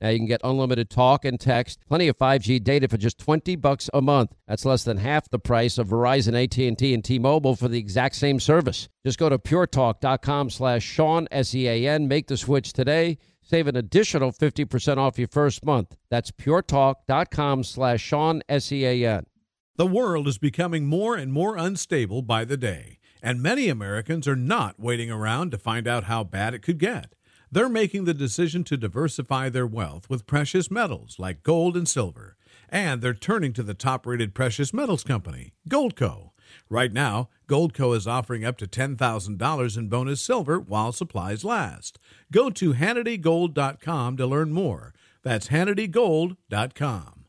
Now you can get unlimited talk and text, plenty of 5G data for just 20 bucks a month. That's less than half the price of Verizon, AT&T, and T-Mobile for the exact same service. Just go to puretalk.com slash Sean, S-E-A-N. Make the switch today. Save an additional 50% off your first month. That's puretalk.com slash Sean, S-E-A-N. The world is becoming more and more unstable by the day, and many Americans are not waiting around to find out how bad it could get. They're making the decision to diversify their wealth with precious metals like gold and silver. And they're turning to the top rated precious metals company, Goldco. Right now, Goldco is offering up to $10,000 in bonus silver while supplies last. Go to HannityGold.com to learn more. That's HannityGold.com.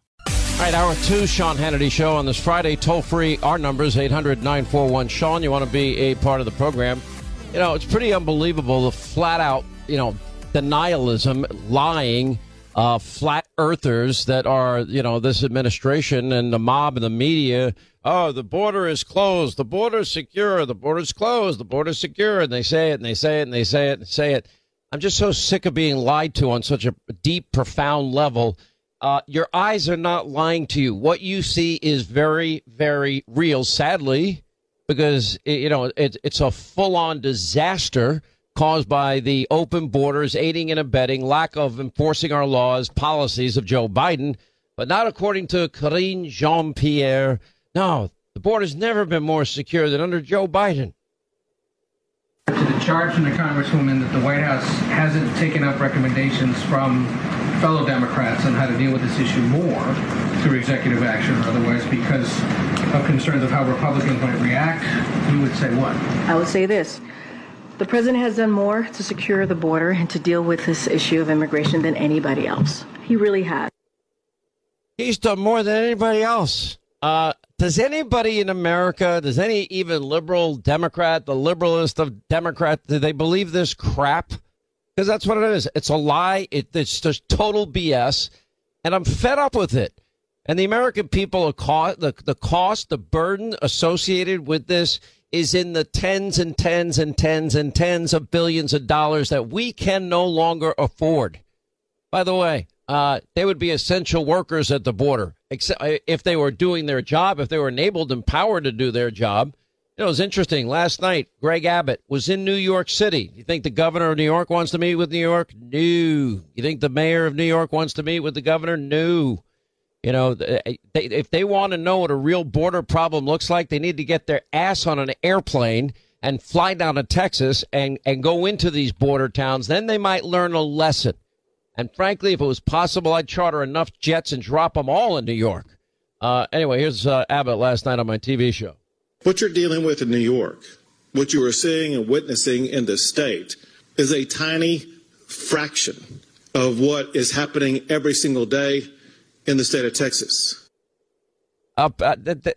All right, hour two, Sean Hannity Show on this Friday. Toll free, our numbers 800 941 Sean. You want to be a part of the program. You know, it's pretty unbelievable the flat out, you know, denialism, lying, uh, flat earthers that are, you know, this administration and the mob and the media. Oh, the border is closed. The border is secure. The border is closed. The border is secure. And they say it and they say it and they say it and say it. I'm just so sick of being lied to on such a deep, profound level. Uh, your eyes are not lying to you. What you see is very, very real, sadly, because, you know, it, it's a full on disaster caused by the open borders, aiding and abetting, lack of enforcing our laws, policies of Joe Biden, but not according to Karine Jean Pierre. No, the border's never been more secure than under Joe Biden. To the charge from the Congresswoman that the White House hasn't taken up recommendations from fellow Democrats on how to deal with this issue more through executive action or otherwise because of concerns of how Republicans might react, you would say what? I would say this. The president has done more to secure the border and to deal with this issue of immigration than anybody else. He really has. He's done more than anybody else. Uh, does anybody in America, does any even liberal Democrat, the liberalist of Democrat, do they believe this crap? Because that's what it is. It's a lie. It, it's just total BS. And I'm fed up with it. And the American people are caught, the, the cost, the burden associated with this is in the tens and tens and tens and tens of billions of dollars that we can no longer afford. By the way, uh, they would be essential workers at the border, except uh, if they were doing their job, if they were enabled, and empowered to do their job. You know, it was interesting. Last night, Greg Abbott was in New York City. You think the governor of New York wants to meet with New York? No. You think the mayor of New York wants to meet with the governor? No. You know, they, if they want to know what a real border problem looks like, they need to get their ass on an airplane and fly down to Texas and, and go into these border towns. Then they might learn a lesson. And frankly, if it was possible, I'd charter enough jets and drop them all in New York. Uh, anyway, here's uh, Abbott last night on my TV show. What you're dealing with in New York, what you are seeing and witnessing in the state, is a tiny fraction of what is happening every single day in the state of Texas. Uh,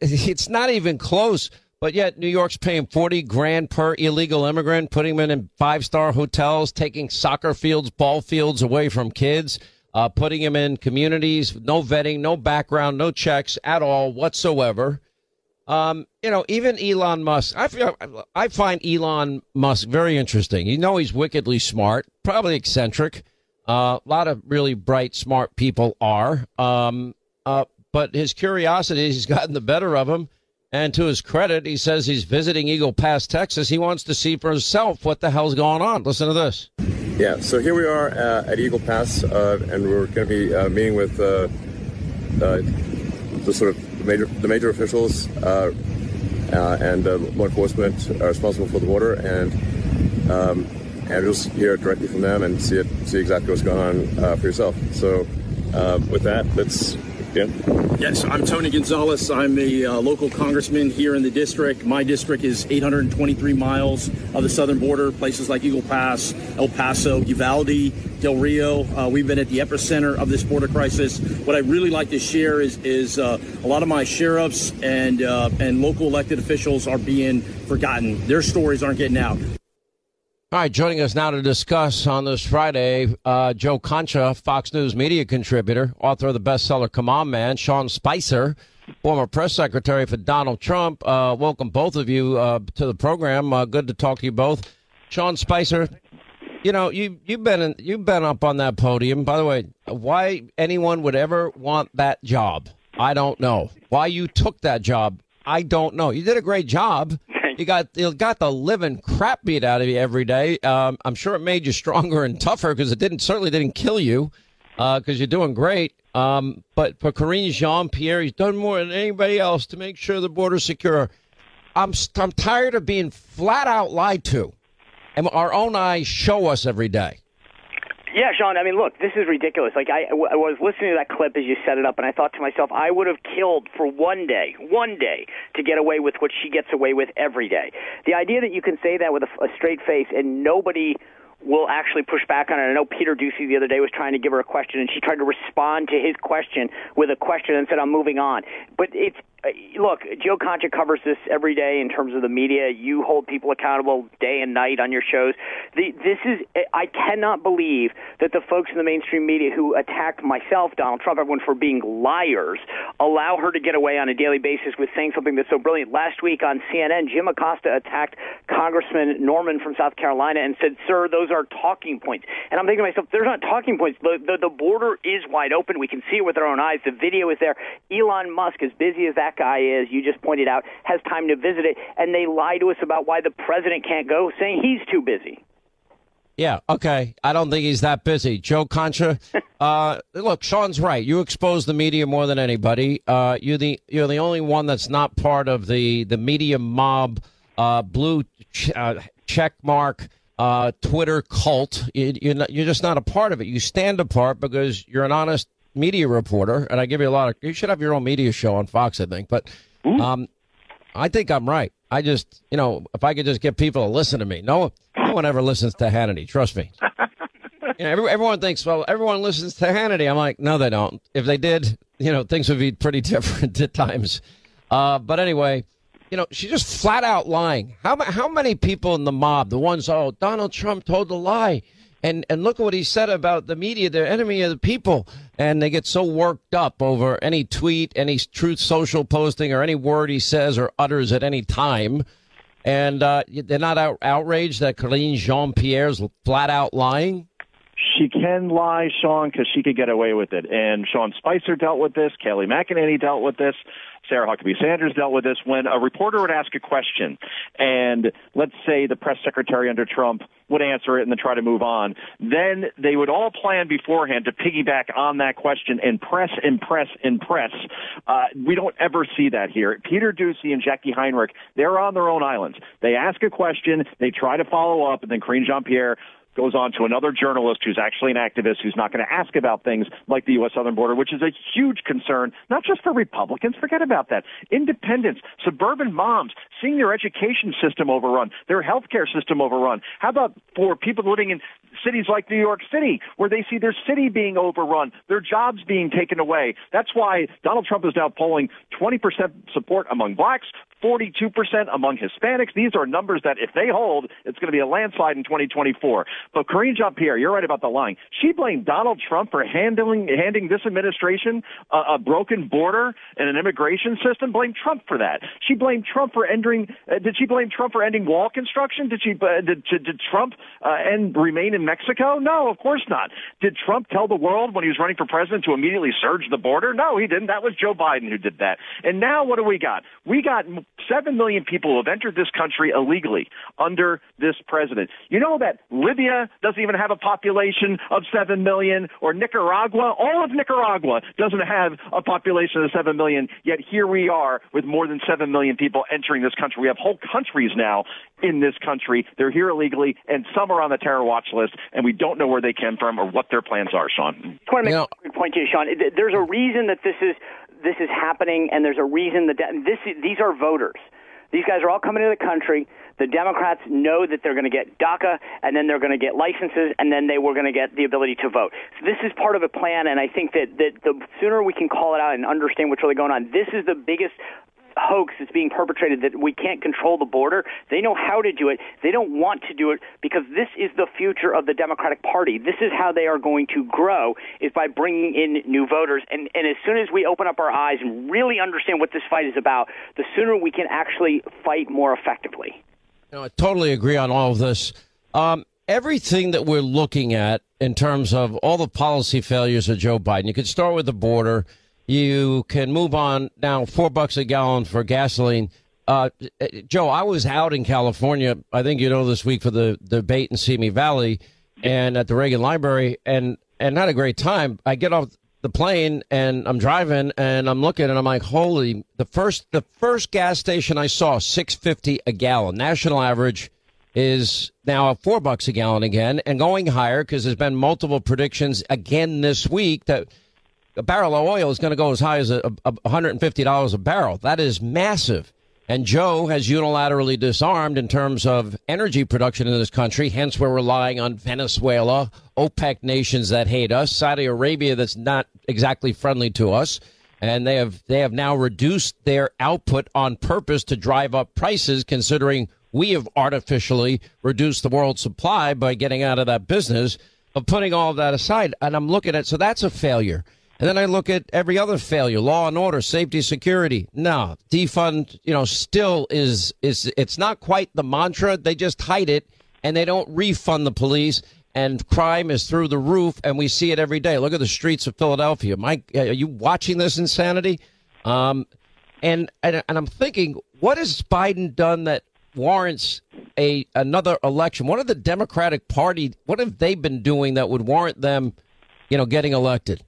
it's not even close. But yet, New York's paying forty grand per illegal immigrant, putting them in five star hotels, taking soccer fields, ball fields away from kids, uh, putting them in communities, no vetting, no background, no checks at all whatsoever. Um, you know, even Elon Musk, I, I find Elon Musk very interesting. You know, he's wickedly smart, probably eccentric. Uh, a lot of really bright, smart people are. Um, uh, but his curiosity has gotten the better of him. And to his credit, he says he's visiting Eagle Pass, Texas. He wants to see for himself what the hell's going on. Listen to this. Yeah, so here we are uh, at Eagle Pass, uh, and we're going to be uh, meeting with uh, the sort of major, the major officials and law enforcement responsible for the border. And um, and just hear it directly from them and see it, see exactly what's going on uh, for yourself. So, uh, with that, let's yeah. Yes, I'm Tony Gonzalez. I'm a uh, local congressman here in the district. My district is 823 miles of the southern border, places like Eagle Pass, El Paso, Uvalde, Del Rio. Uh, we've been at the epicenter of this border crisis. What I really like to share is is uh, a lot of my sheriffs and uh, and local elected officials are being forgotten. Their stories aren't getting out. All right, joining us now to discuss on this Friday, uh, Joe Concha, Fox News media contributor, author of the bestseller C'Mon Man, Sean Spicer, former press secretary for Donald Trump. Uh, welcome both of you uh, to the program. Uh, good to talk to you both. Sean Spicer, you know you you've been in, you've been up on that podium. By the way, why anyone would ever want that job, I don't know. Why you took that job, I don't know. You did a great job. You got you got the living crap beat out of you every day. Um, I'm sure it made you stronger and tougher because it didn't certainly didn't kill you because uh, you're doing great. Um, but for Karine Jean Pierre, he's done more than anybody else to make sure the border's secure. I'm I'm tired of being flat out lied to, and our own eyes show us every day. Yeah, Sean. I mean, look, this is ridiculous. Like, I, I was listening to that clip as you set it up, and I thought to myself, I would have killed for one day, one day, to get away with what she gets away with every day. The idea that you can say that with a, a straight face and nobody will actually push back on it. I know Peter Doocy the other day was trying to give her a question, and she tried to respond to his question with a question and said, "I'm moving on." But it's Uh, look, Joe Concha covers this every day in terms of the media. You hold people accountable day and night on your shows. The, this is I cannot believe that the folks in the mainstream media who attacked myself, Donald Trump, everyone for being liars, allow her to get away on a daily basis with saying something that's so brilliant. Last week on CNN, Jim Acosta attacked Congressman Norman from South Carolina and said, "Sir, those are talking points." And I'm thinking to myself, "They're not talking points. The, the the border is wide open. We can see it with our own eyes. The video is there. Elon Musk, as busy as that." That guy is, you just pointed out, has time to visit it, and they lie to us about why the president can't go, saying he's too busy. Yeah, okay. I don't think he's that busy. Joe Concha, uh, look, Sean's right. You expose the media more than anybody. Uh, you're the you're the only one that's not part of the the media mob, uh, blue ch- uh, check mark, uh, Twitter cult. You, you're not, you're just not a part of it. You stand apart because you're an honest media reporter, and I give you a lot of. You should have your own media show on Fox, I think. But um, I think I'm right. I just, you know, if I could just get people to listen to me. No, no one ever listens to Hannity. Trust me. you know, every, everyone thinks, well, everyone listens to Hannity. I'm like, no, they don't. If they did, you know, things would be pretty different at times. Uh, but anyway, you know, she's just flat out lying. How how many people in the mob, the ones, oh, Donald Trump told a lie and and look at what he said about the media they're enemy of the people and they get so worked up over any tweet any truth social posting or any word he says or utters at any time and uh, they're not out, outraged that Karine Jean-Pierre's flat out lying she can lie, Sean, because she could get away with it. And Sean Spicer dealt with this. Kayleigh McEnany dealt with this. Sarah Huckabee Sanders dealt with this. When a reporter would ask a question, and let's say the press secretary under Trump would answer it and then try to move on, then they would all plan beforehand to piggyback on that question and press and press and press. Uh, we don't ever see that here. Peter Doocy and Jacqui Heinrich, they're on their own islands. They ask a question, they try to follow up, and then Karine Jean Pierre goes on to another journalist who's actually an activist who's not going to ask about things like the U.S. southern border, which is a huge concern, not just for Republicans. Forget about that. Independents, suburban moms, seeing their education system overrun, their healthcare system overrun. How about for people living in cities like New York City, where they see their city being overrun, their jobs being taken away? That's why Donald Trump is now polling 20% support among blacks, 42% among Hispanics. These are numbers that, if they hold, it's going to be a landslide in 2024. But Karine Jean Pierre, you're right about the line. She blamed Donald Trump for handling handing this administration a, a broken border and an immigration system. Blame Trump for that. She blamed Trump for ending. Uh, did she blame Trump for ending wall construction? Did she? Uh, did, did, did Trump uh, end remain in in Mexico? No, of course not. Did Trump tell the world when he was running for president to immediately surge the border? No, he didn't. That was Joe Biden who did that. And now what do we got? We got 7 million people who have entered this country illegally under this president. You know that Libya doesn't even have a population of 7 million or Nicaragua, all of Nicaragua doesn't have a population of 7 million, yet here we are with more than 7 million people entering this country. We have whole countries now in this country. They're here illegally, and some are on the terror watch list, and we don't know where they came from or what their plans are, Sean. I want to make a quick point to you, Sean. There's a reason that this is this is happening, and there's a reason that this these are voters. These guys are all coming to the country. The Democrats know that they're going to get DACA, and then they're going to get licenses, and then they were going to get the ability to vote. So this is part of a plan, and I think that, that the sooner we can call it out and understand what's really going on, this is the biggest hoax that's being perpetrated that we can't control the border. They know how to do it. They don't want to do it because this is the future of the Democratic Party. This is how they are going to grow is by bringing in new voters. And, and as soon as we open up our eyes and really understand what this fight is about, the sooner we can actually fight more effectively. I totally agree on all of this. Um, everything that we're looking at in terms of all the policy failures of Joe Biden, you could start with the border – you can move on now, four bucks a gallon for gasoline. Uh, Joe, I was out in California, I think you know this week for the debate in Simi Valley and at the Reagan Library and, and had a great time. I get off the plane and I'm driving and I'm looking and I'm like, holy, the first, the first gas station I saw, 650 a gallon. National average is now four bucks a gallon again and going higher because there's been multiple predictions again this week that a barrel of oil is going to go as high as a, a $150 a barrel. That is massive. And Joe has unilaterally disarmed in terms of energy production in this country. Hence, we're relying on Venezuela, OPEC nations that hate us, Saudi Arabia that's not exactly friendly to us. And they have, they have now reduced their output on purpose to drive up prices, considering we have artificially reduced the world supply by getting out of that business of putting all of that aside. And I'm looking at, so that's a failure. And then I look at every other failure, law and order, safety, security. No, defund, you know, still is, is, it's not quite the mantra. They just hide it and they don't refund the police and crime is through the roof and we see it every day. Look at the streets of Philadelphia. Mike, are you watching this insanity? Um, and, and, and I'm thinking, what has Biden done that warrants a, another election? What are the Democratic party, what have they been doing that would warrant them, you know, getting elected?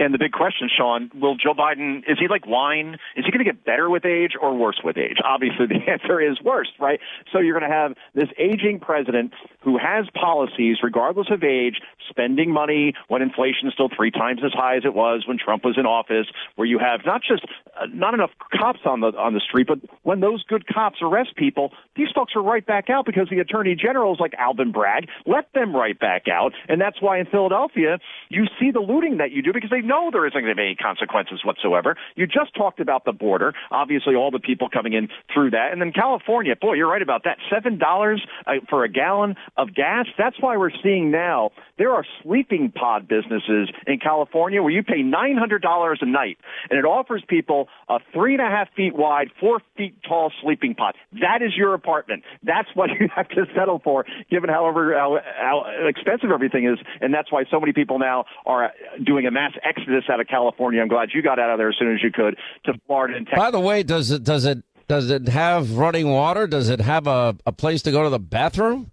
And the big question, Sean, will Joe Biden, is he like wine? Is he going to get better with age or worse with age? Obviously, the answer is worse, right? So you're going to have this aging president who has policies, regardless of age, spending money when inflation is still three times as high as it was when Trump was in office, where you have not just uh, not enough cops on the on the street, but when those good cops arrest people, these folks are right back out because the attorney generals like Alvin Bragg let them right back out, and that's why in Philadelphia you see the looting that you do because they know there isn't going to be any consequences whatsoever. You just talked about the border. Obviously, all the people coming in through that. And then California, boy, you're right about that. $7 uh, for a gallon of gas. That's why we're seeing now there are sleeping pod businesses in California where you pay $900 a night and it offers people a three and a half feet wide, four feet tall sleeping pod. That is your apartment. That's what you have to settle for, given however how, how expensive everything is. And that's why so many people now are doing a mass exodus exodus out of California. I'm glad you got out of there as soon as you could to Florida and Texas. By the way, does it does it does it have running water? Does it have a, a place to go to the bathroom?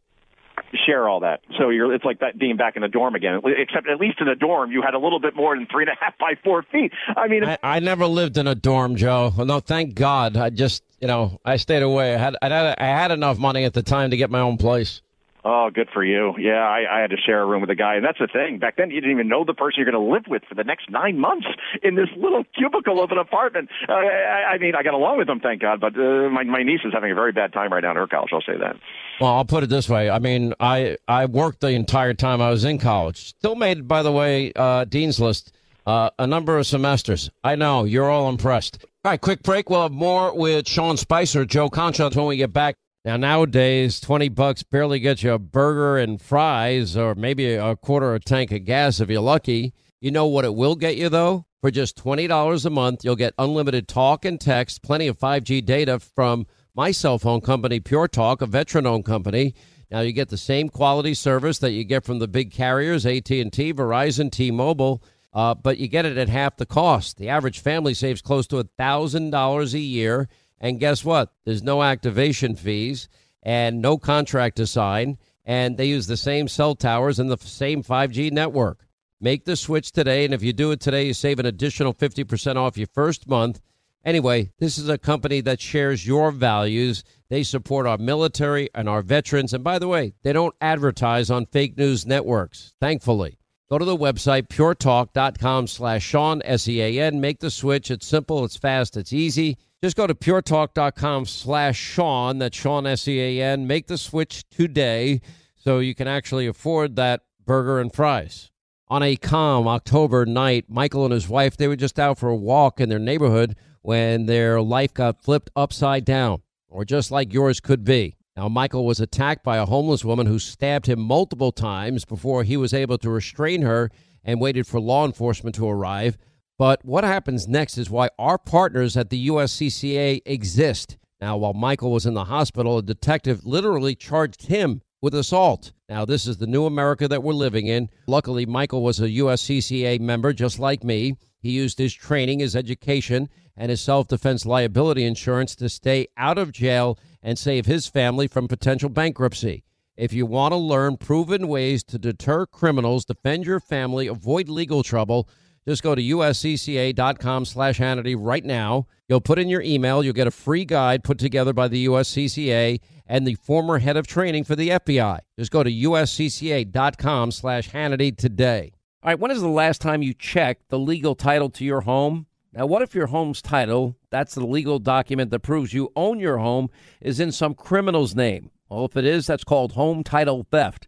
share all that. So you're it's like that being back in the dorm again. Except at least in the dorm you had a little bit more than three and a half by four feet. I mean, I, I never lived in a dorm, Joe. No, thank God. I just you know I stayed away. I had I had I had enough money at the time to get my own place. Oh, good for you. Yeah, I, I had to share a room with a guy, and that's the thing. Back then, you didn't even know the person you're going to live with for the next nine months in this little cubicle of an apartment. Uh, I, I mean, I got along with them, thank God, but uh, my my niece is having a very bad time right now in her college. I'll say that. Well, I'll put it this way. I mean, I I worked the entire time I was in college. Still made, by the way, uh, dean's list. Uh, a number of semesters. I know you're all impressed. All right, quick break. We'll have more with Sean Spicer, Joe Concha when we get back. Now, nowadays, 20 bucks barely gets you a burger and fries or maybe a quarter of a tank of gas if you're lucky. You know what it will get you, though? For just $20 a month, you'll get unlimited talk and text, plenty of 5G data from my cell phone company, Pure Talk, a veteran owned company. Now you get the same quality service that you get from the big carriers, AT&T, Verizon, T-Mobile, uh, but you get it at half the cost. The average family saves close to $1,000 a year. And guess what? There's no activation fees and no contract to sign. And they use the same cell towers and the same 5G network. Make the switch today. And if you do it today, you save an additional 50% off your first month. Anyway, this is a company that shares your values. They support our military and our veterans. And by the way, they don't advertise on fake news networks, thankfully. Go to the website, puretalk.com slash Sean, S-E-A-N. Make the switch. It's simple, it's fast, it's easy. Just go to puretalk.com slash Sean, that's Sean, S-E-A-N. Make the switch today so you can actually afford that burger and fries. On a calm October night, Michael and his wife, they were just out for a walk in their neighborhood when their life got flipped upside down, or just like yours could be. Now, Michael was attacked by a homeless woman who stabbed him multiple times before he was able to restrain her and waited for law enforcement to arrive. But what happens next is why our partners at the USCCA exist. Now, while Michael was in the hospital, a detective literally charged him with assault. Now, this is the new America that we're living in. Luckily, Michael was a USCCA member just like me. He used his training, his education, and his self defense liability insurance to stay out of jail and save his family from potential bankruptcy. If you want to learn proven ways to deter criminals, defend your family, avoid legal trouble, just go to uscca.com slash Hannity right now. You'll put in your email. You'll get a free guide put together by the USCCA and the former head of training for the FBI. Just go to uscca.com slash Hannity today. All right, when is the last time you checked the legal title to your home? Now, what if your home's title, that's the legal document that proves you own your home, is in some criminal's name? Well, if it is, that's called home title theft.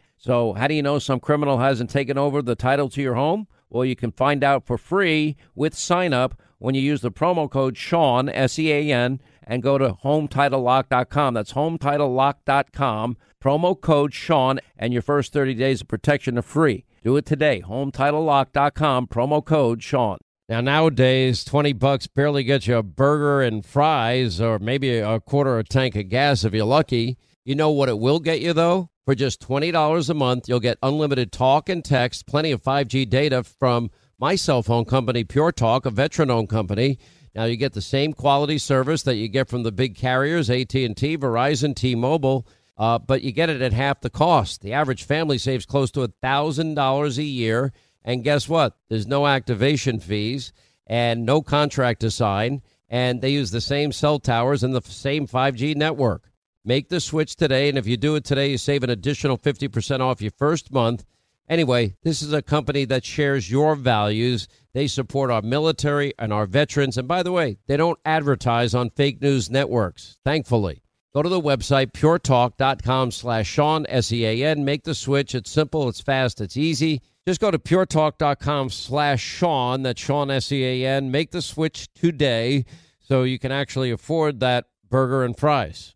So, how do you know some criminal hasn't taken over the title to your home? Well, you can find out for free with sign up when you use the promo code Sean, S E A N, and go to HometitleLock.com. That's HometitleLock.com. Promo code Sean, and your first 30 days of protection are free. Do it today. HometitleLock.com. Promo code Sean. Now, nowadays, 20 bucks barely gets you a burger and fries, or maybe a quarter of a tank of gas if you're lucky. You know what it will get you, though? For just $20 a month, you'll get unlimited talk and text, plenty of 5G data from my cell phone company, Pure Talk, a veteran-owned company. Now you get the same quality service that you get from the big carriers, AT&T, Verizon, T-Mobile, uh, but you get it at half the cost. The average family saves close to $1,000 a year. And guess what? There's no activation fees and no contract to sign. And they use the same cell towers and the same 5G network. Make the switch today, and if you do it today, you save an additional 50% off your first month. Anyway, this is a company that shares your values. They support our military and our veterans. And by the way, they don't advertise on fake news networks, thankfully. Go to the website, puretalk.com slash Sean, S-E-A-N. Make the switch. It's simple, it's fast, it's easy. Just go to puretalk.com slash Sean, that's Sean, S-E-A-N. Make the switch today so you can actually afford that burger and fries.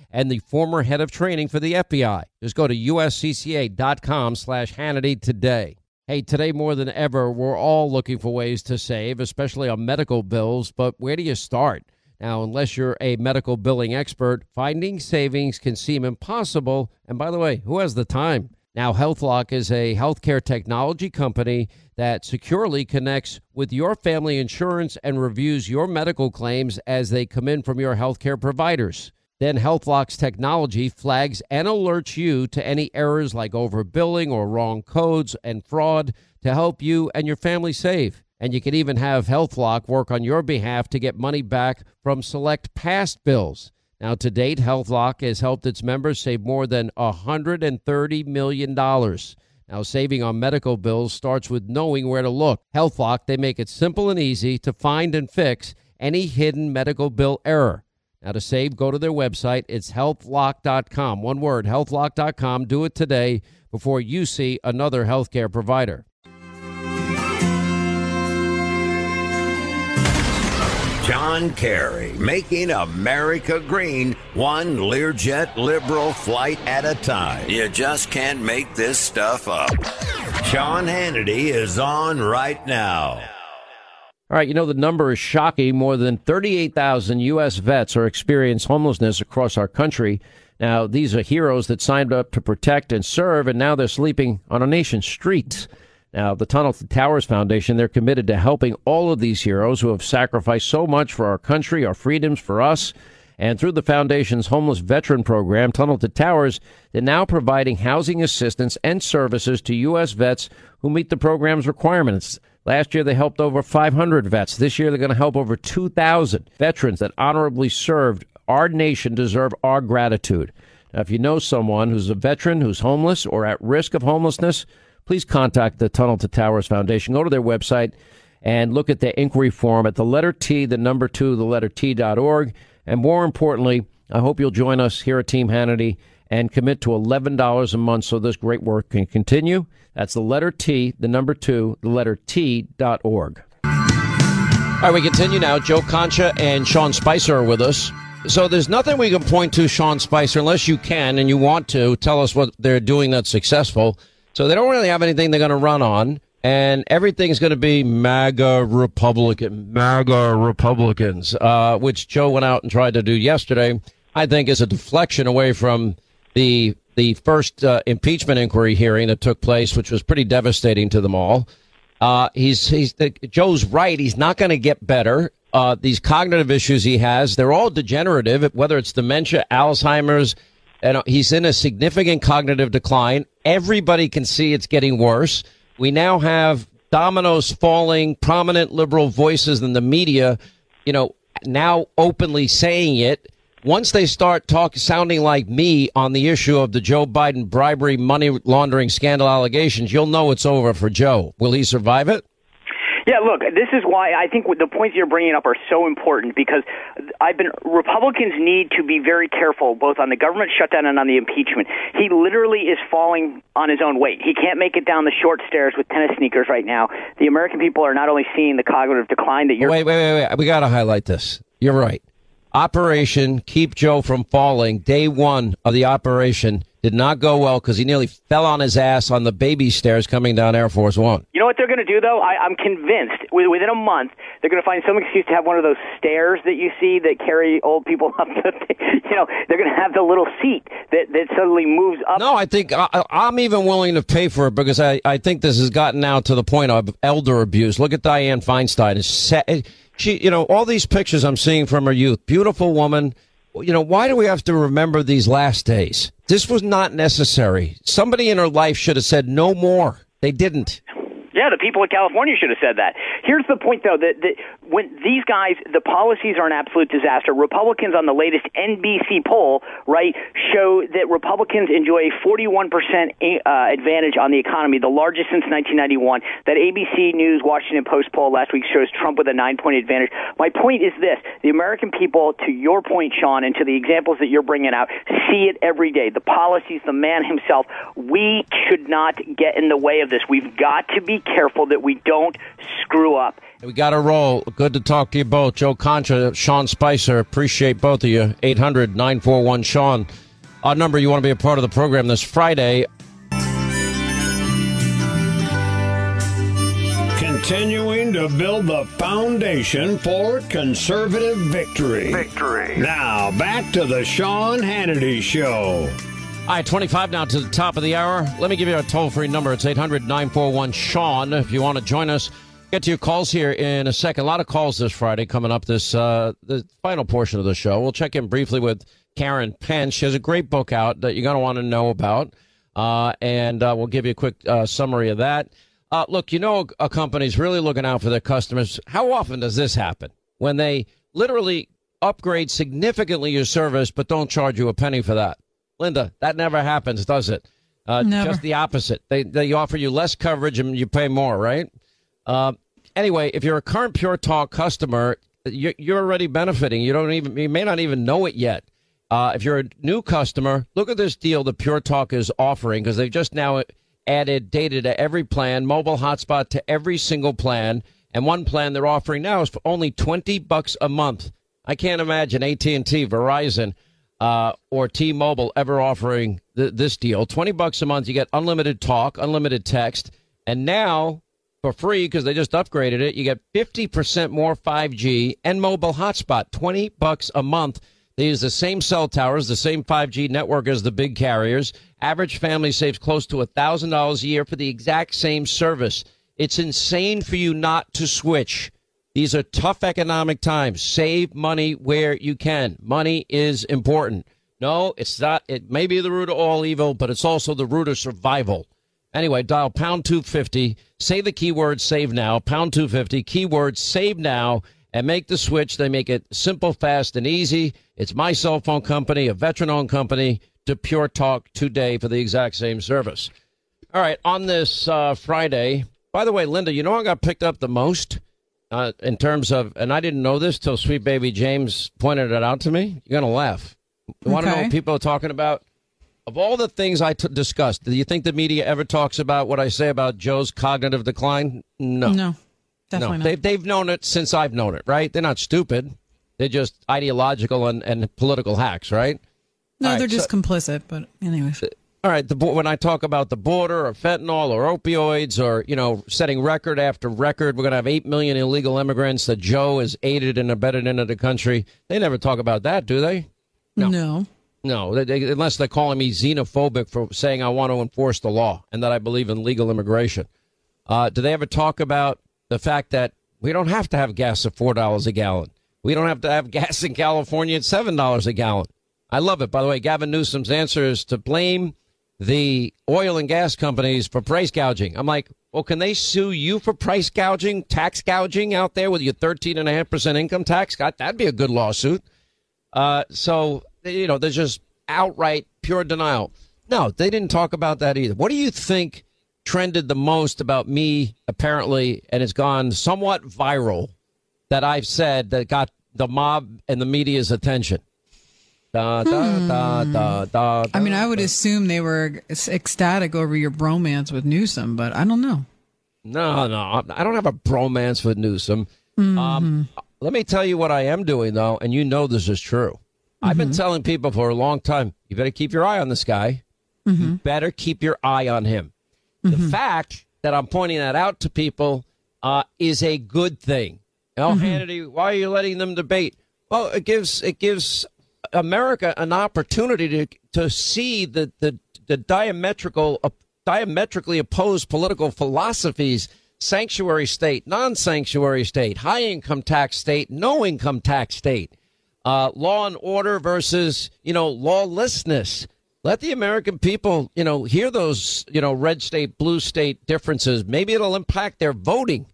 and the former head of training for the FBI. Just go to uscca.com slash Hannity today. Hey, today more than ever, we're all looking for ways to save, especially on medical bills, but where do you start? Now, unless you're a medical billing expert, finding savings can seem impossible. And by the way, who has the time? Now, HealthLock is a healthcare technology company that securely connects with your family insurance and reviews your medical claims as they come in from your healthcare providers. Then HealthLock's technology flags and alerts you to any errors like overbilling or wrong codes and fraud to help you and your family save. And you can even have HealthLock work on your behalf to get money back from select past bills. Now, to date, HealthLock has helped its members save more than $130 million. Now, saving on medical bills starts with knowing where to look. HealthLock, they make it simple and easy to find and fix any hidden medical bill error. Now, to save, go to their website. It's healthlock.com. One word, healthlock.com. Do it today before you see another healthcare provider. John Kerry, making America green, one Learjet liberal flight at a time. You just can't make this stuff up. Sean Hannity is on right now. All right, you know, the number is shocking. More than 38,000 U.S. vets are experiencing homelessness across our country. Now, these are heroes that signed up to protect and serve, and now they're sleeping on our nation's streets. Now, the Tunnel to Towers Foundation, they're committed to helping all of these heroes who have sacrificed so much for our country, our freedoms, for us. And through the foundation's homeless veteran program, Tunnel to Towers, they're now providing housing assistance and services to U.S. vets who meet the program's requirements. Last year, they helped over 500 vets. This year, they're going to help over 2,000 veterans that honorably served our nation deserve our gratitude. Now, if you know someone who's a veteran who's homeless or at risk of homelessness, please contact the Tunnel to Towers Foundation. Go to their website and look at their inquiry form at the letter T, the number two, the letter T dot org. And more importantly, I hope you'll join us here at Team Hannity and commit to $11 a month so this great work can continue. That's the letter T, the number two, the letter T dot org. All right, we continue now. Joe Concha and Sean Spicer are with us. So there's nothing we can point to, Sean Spicer, unless you can and you want to tell us what they're doing that's successful. So they don't really have anything they're going to run on, and everything's going to be MAGA Republican, MAGA Republicans, uh, which Joe went out and tried to do yesterday. I think is a deflection away from the the first uh, impeachment inquiry hearing that took place, which was pretty devastating to them all. Uh, he's he's the, Joe's right. He's not going to get better. Uh, these cognitive issues he has, they're all degenerative. Whether it's dementia, Alzheimer's, and he's in a significant cognitive decline. Everybody can see it's getting worse. We now have dominoes falling, prominent liberal voices in the media, you know, now openly saying it. Once they start talk sounding like me on the issue of the Joe Biden bribery money laundering scandal allegations, you'll know it's over for Joe. Will he survive it? Yeah, look, this is why I think the points you're bringing up are so important because I've been Republicans need to be very careful both on the government shutdown and on the impeachment. He literally is falling on his own weight. He can't make it down the short stairs with tennis sneakers right now. The American people are not only seeing the cognitive decline that you're Wait, wait, wait, wait. We got to highlight this. You're right. Operation Keep Joe from Falling, day 1 of the operation did not go well because he nearly fell on his ass on the baby stairs coming down Air Force One. You know what they're going to do, though? I, I'm convinced within a month they're going to find some excuse to have one of those stairs that you see that carry old people up. The, you know, they're going to have the little seat that that suddenly moves up. No, I think I, I'm even willing to pay for it because I, I think this has gotten now to the point of elder abuse. Look at Dianne Feinstein. Eh, she, you know, all these pictures I'm seeing from her youth, beautiful woman you know, why do we have to remember these last days? This was not necessary. Somebody in her life should have said no more. They didn't. Yeah, the people of California should have said that. Here's the point, though, that, that when these guys, the policies are an absolute disaster. Republicans on the latest NBC poll, right, show that Republicans enjoy a 41% uh, advantage on the economy, the largest since 1991. That ABC News Washington Post poll last week shows Trump with a nine point advantage. My point is this the American people, to your point, Sean, and to the examples that you're bringing out, see it every day. The policies, the man himself. We should not get in the way of this. We've got to be careful that we don't screw up. We got to roll. Good to talk to you both. Joe Concha, Sean Spicer. Appreciate both of you. 800 941 Sean. Our number, you want to be a part of the program this Friday. continuing to build the foundation for conservative victory. Victory. Now, back to the Sean Hannity Show. All right, 25 now to the top of the hour. Let me give you a toll free number. It's 800 941 Sean. If you want to join us, get to your calls here in a second. A lot of calls this Friday coming up this uh, the final portion of the show. We'll check in briefly with Karen Penn. She has a great book out that you're going to want to know about. Uh, and uh, we'll give you a quick uh, summary of that. Uh, look, you know, a company's really looking out for their customers. How often does this happen? When they literally upgrade significantly your service, but don't charge you a penny for that. Linda, that never happens, does it? Uh, Never. Just the opposite. They they offer you less coverage and you pay more, right? Uh, anyway, if you're a current Pure Talk customer, you're, you're already benefiting. You don't even you may not even know it yet. Uh, if you're a new customer, look at this deal that Pure Talk is offering because they've just now added data to every plan, mobile hotspot to every single plan, and one plan they're offering now is for only twenty bucks a month. I can't imagine AT and T, Verizon, uh, or T-Mobile ever offering th- this deal. Twenty bucks a month, you get unlimited talk, unlimited text, and now for free because they just upgraded it. You get 50% more 5G and mobile hotspot, 20 bucks a month. They use the same cell towers, the same 5G network as the big carriers. Average family saves close to $1,000 a year for the exact same service. It's insane for you not to switch. These are tough economic times. Save money where you can. Money is important. No, it's not. It may be the root of all evil, but it's also the root of survival. Anyway, dial pound 250, say the keyword save now, pound 250, keyword save now, and make the switch. They make it simple, fast, and easy. It's my cell phone company, a veteran owned company, to Pure Talk today for the exact same service. All right, on this uh, Friday, by the way, Linda, you know I got picked up the most uh, in terms of, and I didn't know this till Sweet Baby James pointed it out to me. You're going to laugh. You want to know what people are talking about? Of all the things I t- discussed, do you think the media ever talks about what I say about Joe's cognitive decline? No. No, definitely no. not. They've, they've known it since I've known it, right? They're not stupid. They're just ideological and, and political hacks, right? no, right, they're just so- complicit. But anyways, all right, the, when I talk about the border or fentanyl or opioids or, you know, setting record after record, we're going to have 8 million illegal immigrants that Joe has aided and abetted into the country. They never talk about that, do they? no. No, they, they, unless they're calling me xenophobic for saying I want to enforce the law and that I believe in legal immigration. Uh, do they ever talk about the fact that we don't have to have gas at four dollars a gallon? We don't have to have gas in California at seven dollars a gallon. I love it. By the way, Gavin Newsom's answer is to blame the oil and gas companies for price gouging. I'm like, well, can they sue you for price gouging, tax gouging out there with your thirteen and a half percent income tax? God, that'd be a good lawsuit. Uh, so you know, there's just outright pure denial. No, they didn't talk about that either. What do you think trended the most about me, apparently, and it's gone somewhat viral that I've said that got the mob and the media's attention? Da, da, da, da, da, I mean, I would assume they were ecstatic over your bromance with Newsom, but I don't know. No, no, I don't have a bromance with Newsom. Mm-hmm. Um, let me tell you what I am doing, though, and you know this is true. I've been telling people for a long time you better keep your eye on this guy. You better keep your eye on him. The fact that I'm pointing that out to people uh, is a good thing. Oh, Hannity, why are you letting them debate? Well, it gives it gives America an opportunity to to see the the, the diametrical uh, diametrically opposed political philosophies sanctuary state non-sanctuary state high income tax state no income tax state uh, law and order versus you know lawlessness let the american people you know hear those you know red state blue state differences maybe it'll impact their voting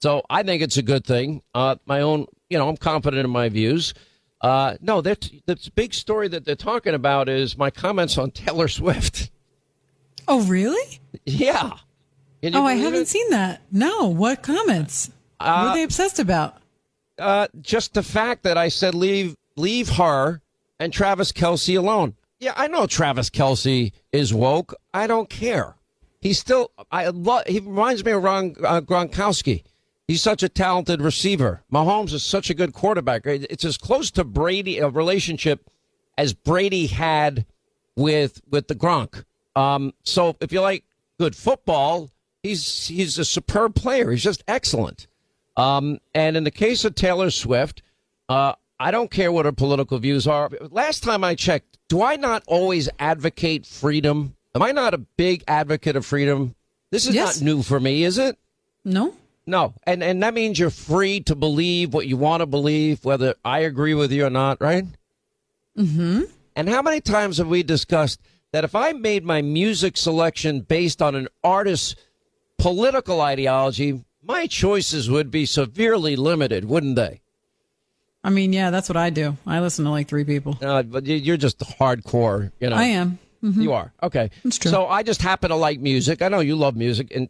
so I think it's a good thing. Uh, my own, you know, I'm confident in my views. Uh, no, that the big story that they're talking about is my comments on Taylor Swift. Oh, really? Yeah. Oh, I haven't it? seen that. No. What comments? what Uh, are they obsessed about? Uh, just the fact that I said leave leave her and Travis Kelce alone. Yeah, I know Travis Kelce is woke. I don't care. He's still. I love. He reminds me of Ron uh, Gronkowski. He's such a talented receiver. Mahomes is such a good quarterback. It's as close to Brady a relationship as Brady had with with the Gronk. Um, so if you like good football, He's he's a superb player. He's just excellent. Um, and in the case of Taylor Swift, uh, I don't care what her political views are. Last time I checked, do I not always advocate freedom? Am I not a big advocate of freedom? This is Yes. not new for me, is it? No. No. And and that means you're free to believe what you want to believe, whether I agree with you or not, right? Mm-hmm. And how many times have we discussed that if I made my music selection based on an artist's political ideology, my choices would be severely limited, wouldn't they? I mean, yeah, that's what I do. I listen to like three people. Uh, but you- you're just hardcore, you know. I am. Mhm. You are. Okay. It's true. So I just happen to like music. I know you love music. And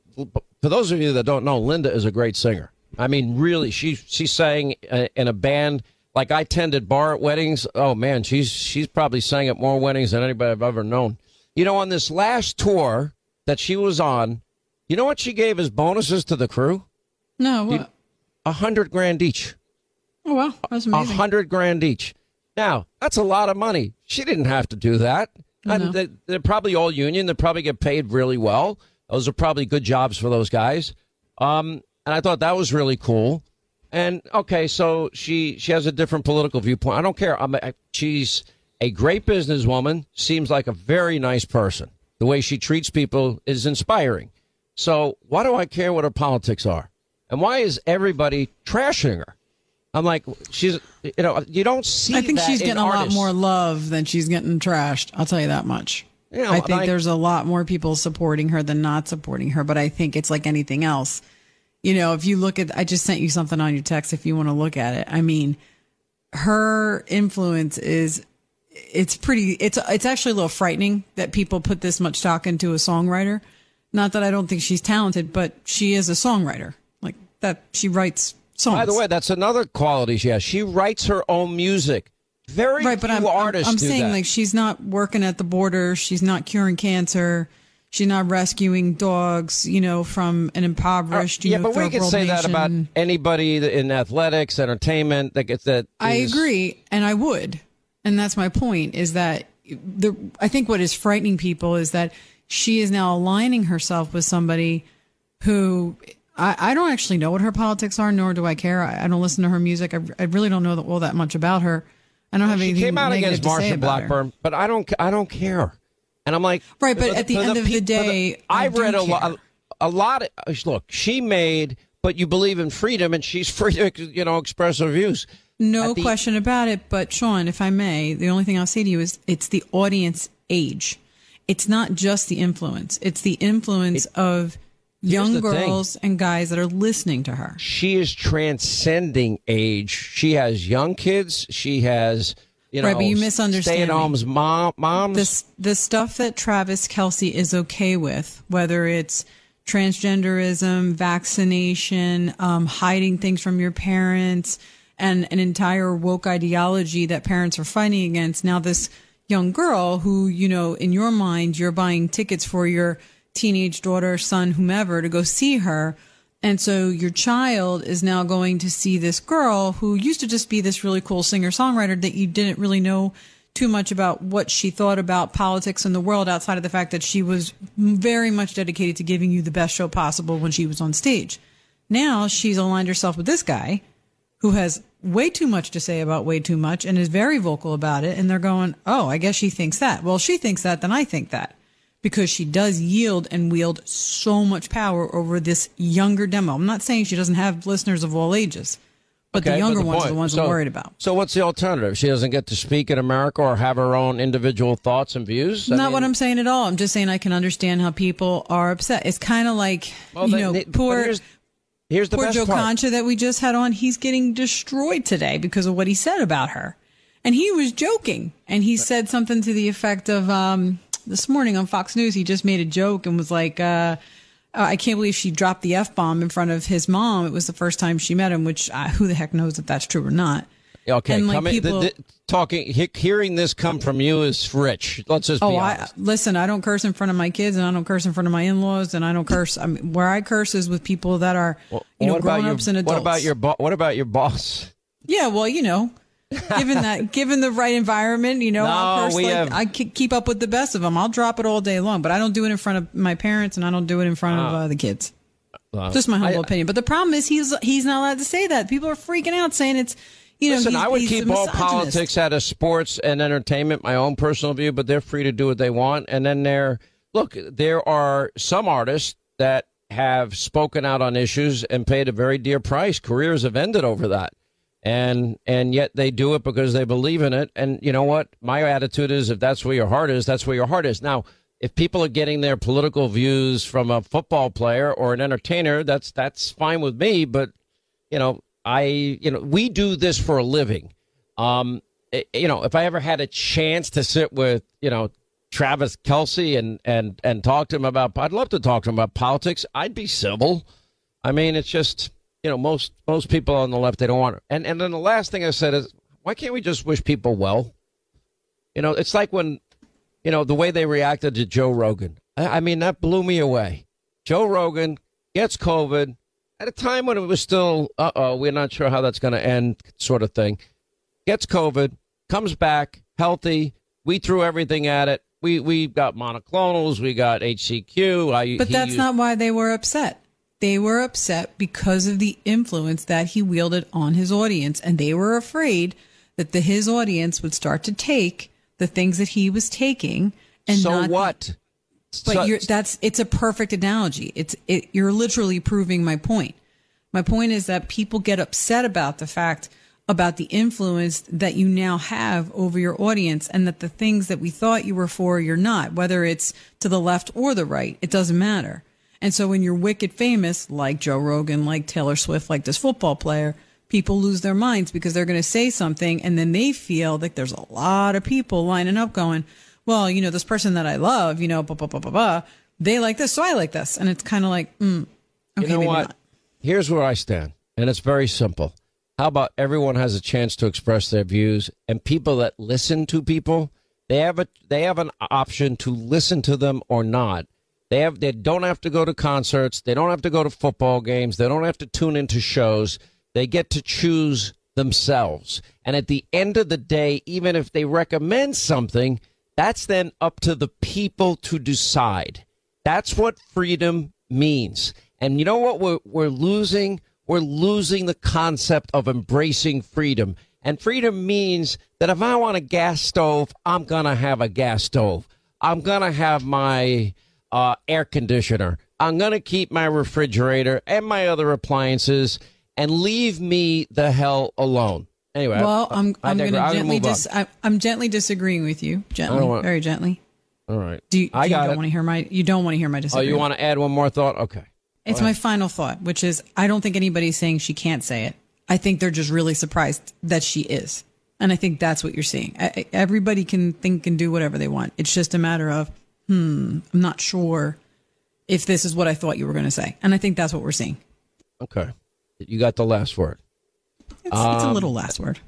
for those of you that don't know, Linda is a great singer. I mean, really, she she sang uh, in a band. Like I tended bar at weddings. Oh man, she's she's probably sang at more weddings than anybody I've ever known. You know, on this last tour that she was on, you know what she gave as bonuses to the crew? No, what? A hundred grand each. Oh wow, that's amazing. A hundred grand each. Now that's a lot of money. She didn't have to do that. They, they're probably all union. They probably get paid really well. Those are probably good jobs for those guys. Um, and I thought that was really cool. And okay, so she she has a different political viewpoint. I don't care. I'm a, she's a great businesswoman. Seems like a very nice person. The way she treats people is inspiring. So why do I care what her politics are? And why is everybody trashing her? I'm like, she's, you know, you don't see. I think she's getting a lot more love than she's getting trashed. I'll tell you that much. Yeah, I think I- there's a lot more people supporting her than not supporting her, but I think it's like anything else. You know, if you look at, I just sent you something on your text if you want to look at it. I mean, her influence is, it's pretty, it's, it's actually a little frightening that people put this much stock into a songwriter. Not that I don't think she's talented, but she is a songwriter. Like that, she writes songs. By the way, that's another quality she has. She writes her own music. Very right, but few I'm, I'm- artists I'm, do saying that. like she's not working at the border. She's not curing cancer. She's not rescuing dogs, you know, from an impoverished, uh, you yeah, know, but we can say that about anybody in athletics, entertainment that gets that. I agree, and I would, and that's my point. Is that the? I think what is frightening people is that she is now aligning herself with somebody who I, I don't actually know what her politics are, nor do I care. I, I don't listen to her music. I, I really don't know all that much about her. I don't have She anything came out negative against Marsha about her. Blackburn, but I don't. I don't care. And I'm like, Right, but at the end of the peop- for day, I I've do read a lot. A lot. Of, uh, look, she made, but you believe in freedom, and she's free to, you know, express her views. No the- question about it. But Sean, if I may, the only thing I'll say to you is it's the audience age. It's not just the influence. It's the influence of young the thing. girls and guys that are listening to her. She is transcending age. She has young kids. She has, you know, Right, but you misunderstand Stay at me. homes, mom, moms. This the stuff that Travis Kelce is okay with, whether it's transgenderism, vaccination, um, hiding things from your parents, and an entire woke ideology that parents are fighting against. Now, this young girl who, you know, in your mind, you're buying tickets for your teenage daughter, son, whomever to go see her. And so your child is now going to see this girl who used to just be this really cool singer songwriter that you didn't really know too much about what she thought about politics in the world outside of the fact that she was very much dedicated to giving you the best show possible when she was on stage. Now she's aligned herself with this guy who has way too much to say about way too much and is very vocal about it. And they're going, oh, I guess she thinks that. Well, she thinks that, then I think that. Because she does yield and wield so much power over this younger demo. I'm not saying she doesn't have listeners of all ages, but the Okay, younger ones are the ones so, I'm worried about. So what's the alternative? She doesn't get to speak in America or have her own individual thoughts and views. I Not mean, what I'm saying at all. I'm just saying I can understand how people are upset. It's kind of like Well, you the- know, the- but poor here's- Here's the poor best Joe part. Concha that we just had on. He's getting destroyed today because of what he said about her, and he was joking. And he said something to the effect of um, this morning on Fox News. He just made a joke and was like. Uh, uh, I can't believe she dropped the f bomb in front of his mom. It was the first time she met him, which uh, who the heck knows if that's true or not. Okay, And, like, coming, people- the, the, talking, he, hearing this come from you is rich. Let's just be Oh, I listen. I don't curse in front of my kids, and I don't curse in front of my in-laws, and I don't curse. I mean, where I curse is with people that are, you know, what about your, grown-ups and adults. What about your bo- What about your boss? Yeah, well, you know, given that, given the right environment, you know, No, I'll we have- I keep up with the best of them. I'll drop it all day long, but I don't do it in front of my parents and I don't do it in front of Ah. uh, the kids. Well, Just my humble I- opinion. But the problem is he's he's not allowed to say that. People are freaking out saying it's you know. Listen, I would keep all politics out of sports and entertainment, my own personal view, but they're free to do what they want. And then there, look, there are some artists that have spoken out on issues and paid a very dear price. Careers have ended over that. And and yet they do it because they believe in it. And you know what? My attitude is if that's where your heart is, that's where your heart is. Now, if people are getting their political views from a football player or an entertainer, that's that's fine with me, but you know, I, you know, we do this for a living. Um, eh, you know, if I ever had a chance to sit with, you know, Travis Kelce and and and talk to him about, I'd love to talk to him about politics. I'd be civil. I mean, it's just, you know, most most people on the left they don't want it. And and then the last thing I said is, why can't we just wish people well? You know, it's like when, you know, the way they reacted to Joe Rogan. I, I mean, that blew me away. Joe Rogan gets COVID at a time when it was still, uh oh, we're not sure how that's going to end, sort of thing. Gets COVID, comes back healthy. We threw everything at it. We we got monoclonals, we got HCQ. I, But that's used- not why they were upset. They were upset because of the influence that he wielded on his audience, and they were afraid that the his audience would start to take the things that he was taking and So what? But So- you're, that's it's a perfect analogy. It's it, you're literally proving my point. My point is that people get upset about the fact about the influence that you now have over your audience and that the things that we thought you were for you're not whether it's to the left or the right it doesn't matter and so when you're wicked famous like joe rogan like taylor swift like this football player people lose their minds because they're going to say something and then they feel like there's a lot of people lining up going well you know this person that i love you know blah blah blah blah blah they like this so i like this and it's kind of like mm, okay you know what? not. Here's where I stand, and it's very simple. How about everyone has a chance to express their views, and people that listen to people, they have a they have an option to listen to them or not. They have they don't have to go to concerts, they don't have to go to football games, they don't have to tune into shows. They get to choose themselves. And at the end of the day, even if they recommend something, that's then up to the people to decide. That's what freedom means. And you know what we're, we're losing? We're losing the concept of embracing freedom. And freedom means that if I want a gas stove, I'm going to have a gas stove. I'm going to have my uh, air conditioner. I'm going to keep my refrigerator and my other appliances and leave me the hell alone. Anyway, well I- i'm I i'm going to gently dis- I, i'm gently disagreeing with you gently want- very gently All right. do you, I do you got don't want to hear my you don't want to hear my disagreement? Oh, you want to add one more thought? Okay. It's my final thought, which is I don't think anybody's saying she can't say it. I think they're just really surprised that she is. And I think that's what you're seeing. I, I- everybody can think and do whatever they want. It's just a matter of, hmm, I'm not sure if this is what I thought you were going to say. And I think that's what we're seeing. Okay. You got the last word. It's, it's a Um, little last word.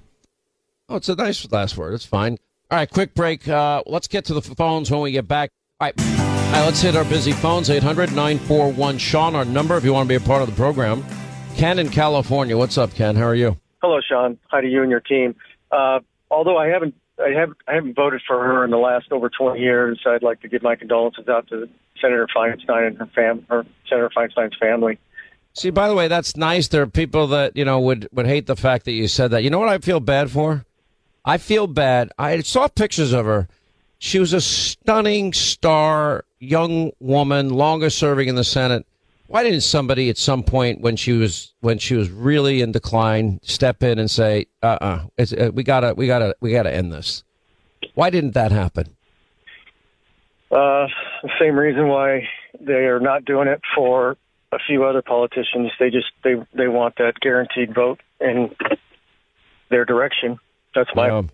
Oh, it's a nice last word. It's fine. All right, quick break. Uh, let's get to the phones when we get back. All right. All right, let's hit our busy phones 800 941 Sean, our number if you want to be a part of the program. Ken in California. What's up, Ken? How are you? Hello, Sean. Hi to you and your team. Uh, although I haven't, I have, I haven't voted for her in the last over 20 years. I'd like to give my condolences out to Senator Feinstein and her fam, her Senator Feinstein's family. See, by the way, that's nice. There are people that, you know, would, would hate the fact that you said that. You know what I feel bad for? I feel bad. I saw pictures of her. She was a stunning star, young woman, longest serving in the Senate. Why didn't somebody at some point when she was when she was really in decline step in and say, "Uh, uh it's, uh we gotta, we gotta, we gotta end this"? Why didn't that happen? Uh, the same reason why they are not doing it for a few other politicians. They just they they want that guaranteed vote in their direction. That's my Um,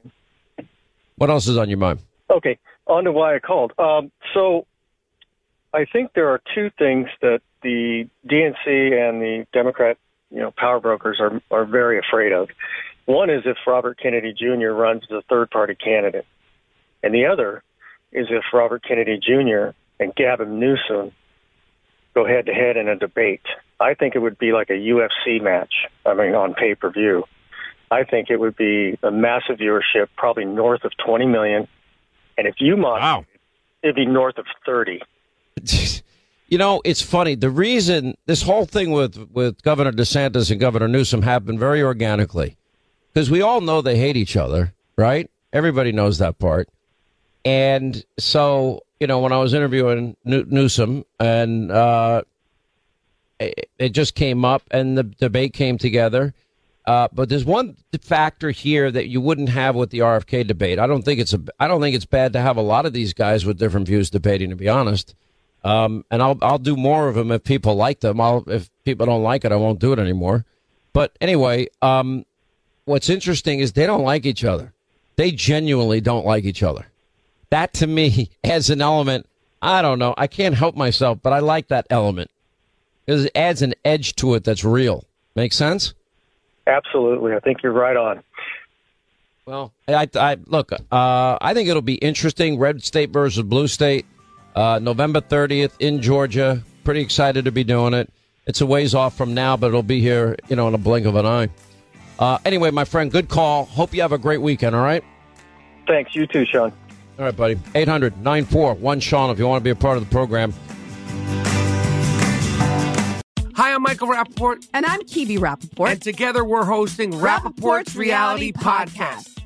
what else is on your mind? Okay, on to why I called. Um, so I think there are two things that the DNC and the Democrat, you know, power brokers are are very afraid of. One is if Robert Kennedy Jr. runs as a third party candidate, and the other is if Robert Kennedy Jr. and Gavin Newsom go head to head in a debate. I think it would be like a UFC match. I mean, on pay per view. I think it would be a massive viewership, probably north of 20 million. And if you mock, wow. it'd be north of 30. You know, it's funny. The reason this whole thing with, with Governor DeSantis and Governor Newsom happened very organically because we all know they hate each other, right? Everybody knows that part. And so, you know, when I was interviewing Newsom and uh, it, it just came up and the debate came together. Uh, but there's one factor here that you wouldn't have with the RFK debate. I don't think it's a. I don't think it's bad to have a lot of these guys with different views debating. To be honest, um, and I'll I'll do more of them if people like them. I'll if people don't like it, I won't do it anymore. But anyway, um, what's interesting is they don't like each other. They genuinely don't like each other. That to me adds an element. I don't know. I can't help myself, but I like that element because it adds an edge to it that's real. Make sense? Absolutely. I think you're right on. Well, I, I look. Uh, I think it'll be interesting. Red state versus blue state. Uh, November 30th in Georgia. Pretty excited to be doing it. It's a ways off from now, but it'll be here, you know, in a blink of an eye. Uh, anyway, my friend, good call. Hope you have a great weekend, all right? Thanks. You too, Sean. All right, buddy. 800 94 Sean if you want to be a part of the program. Hi, I'm Michael Rapaport. And I'm Kebe Rapaport. And together we're hosting Rapaport's, Rapaport's Reality, Reality Podcast. Podcast.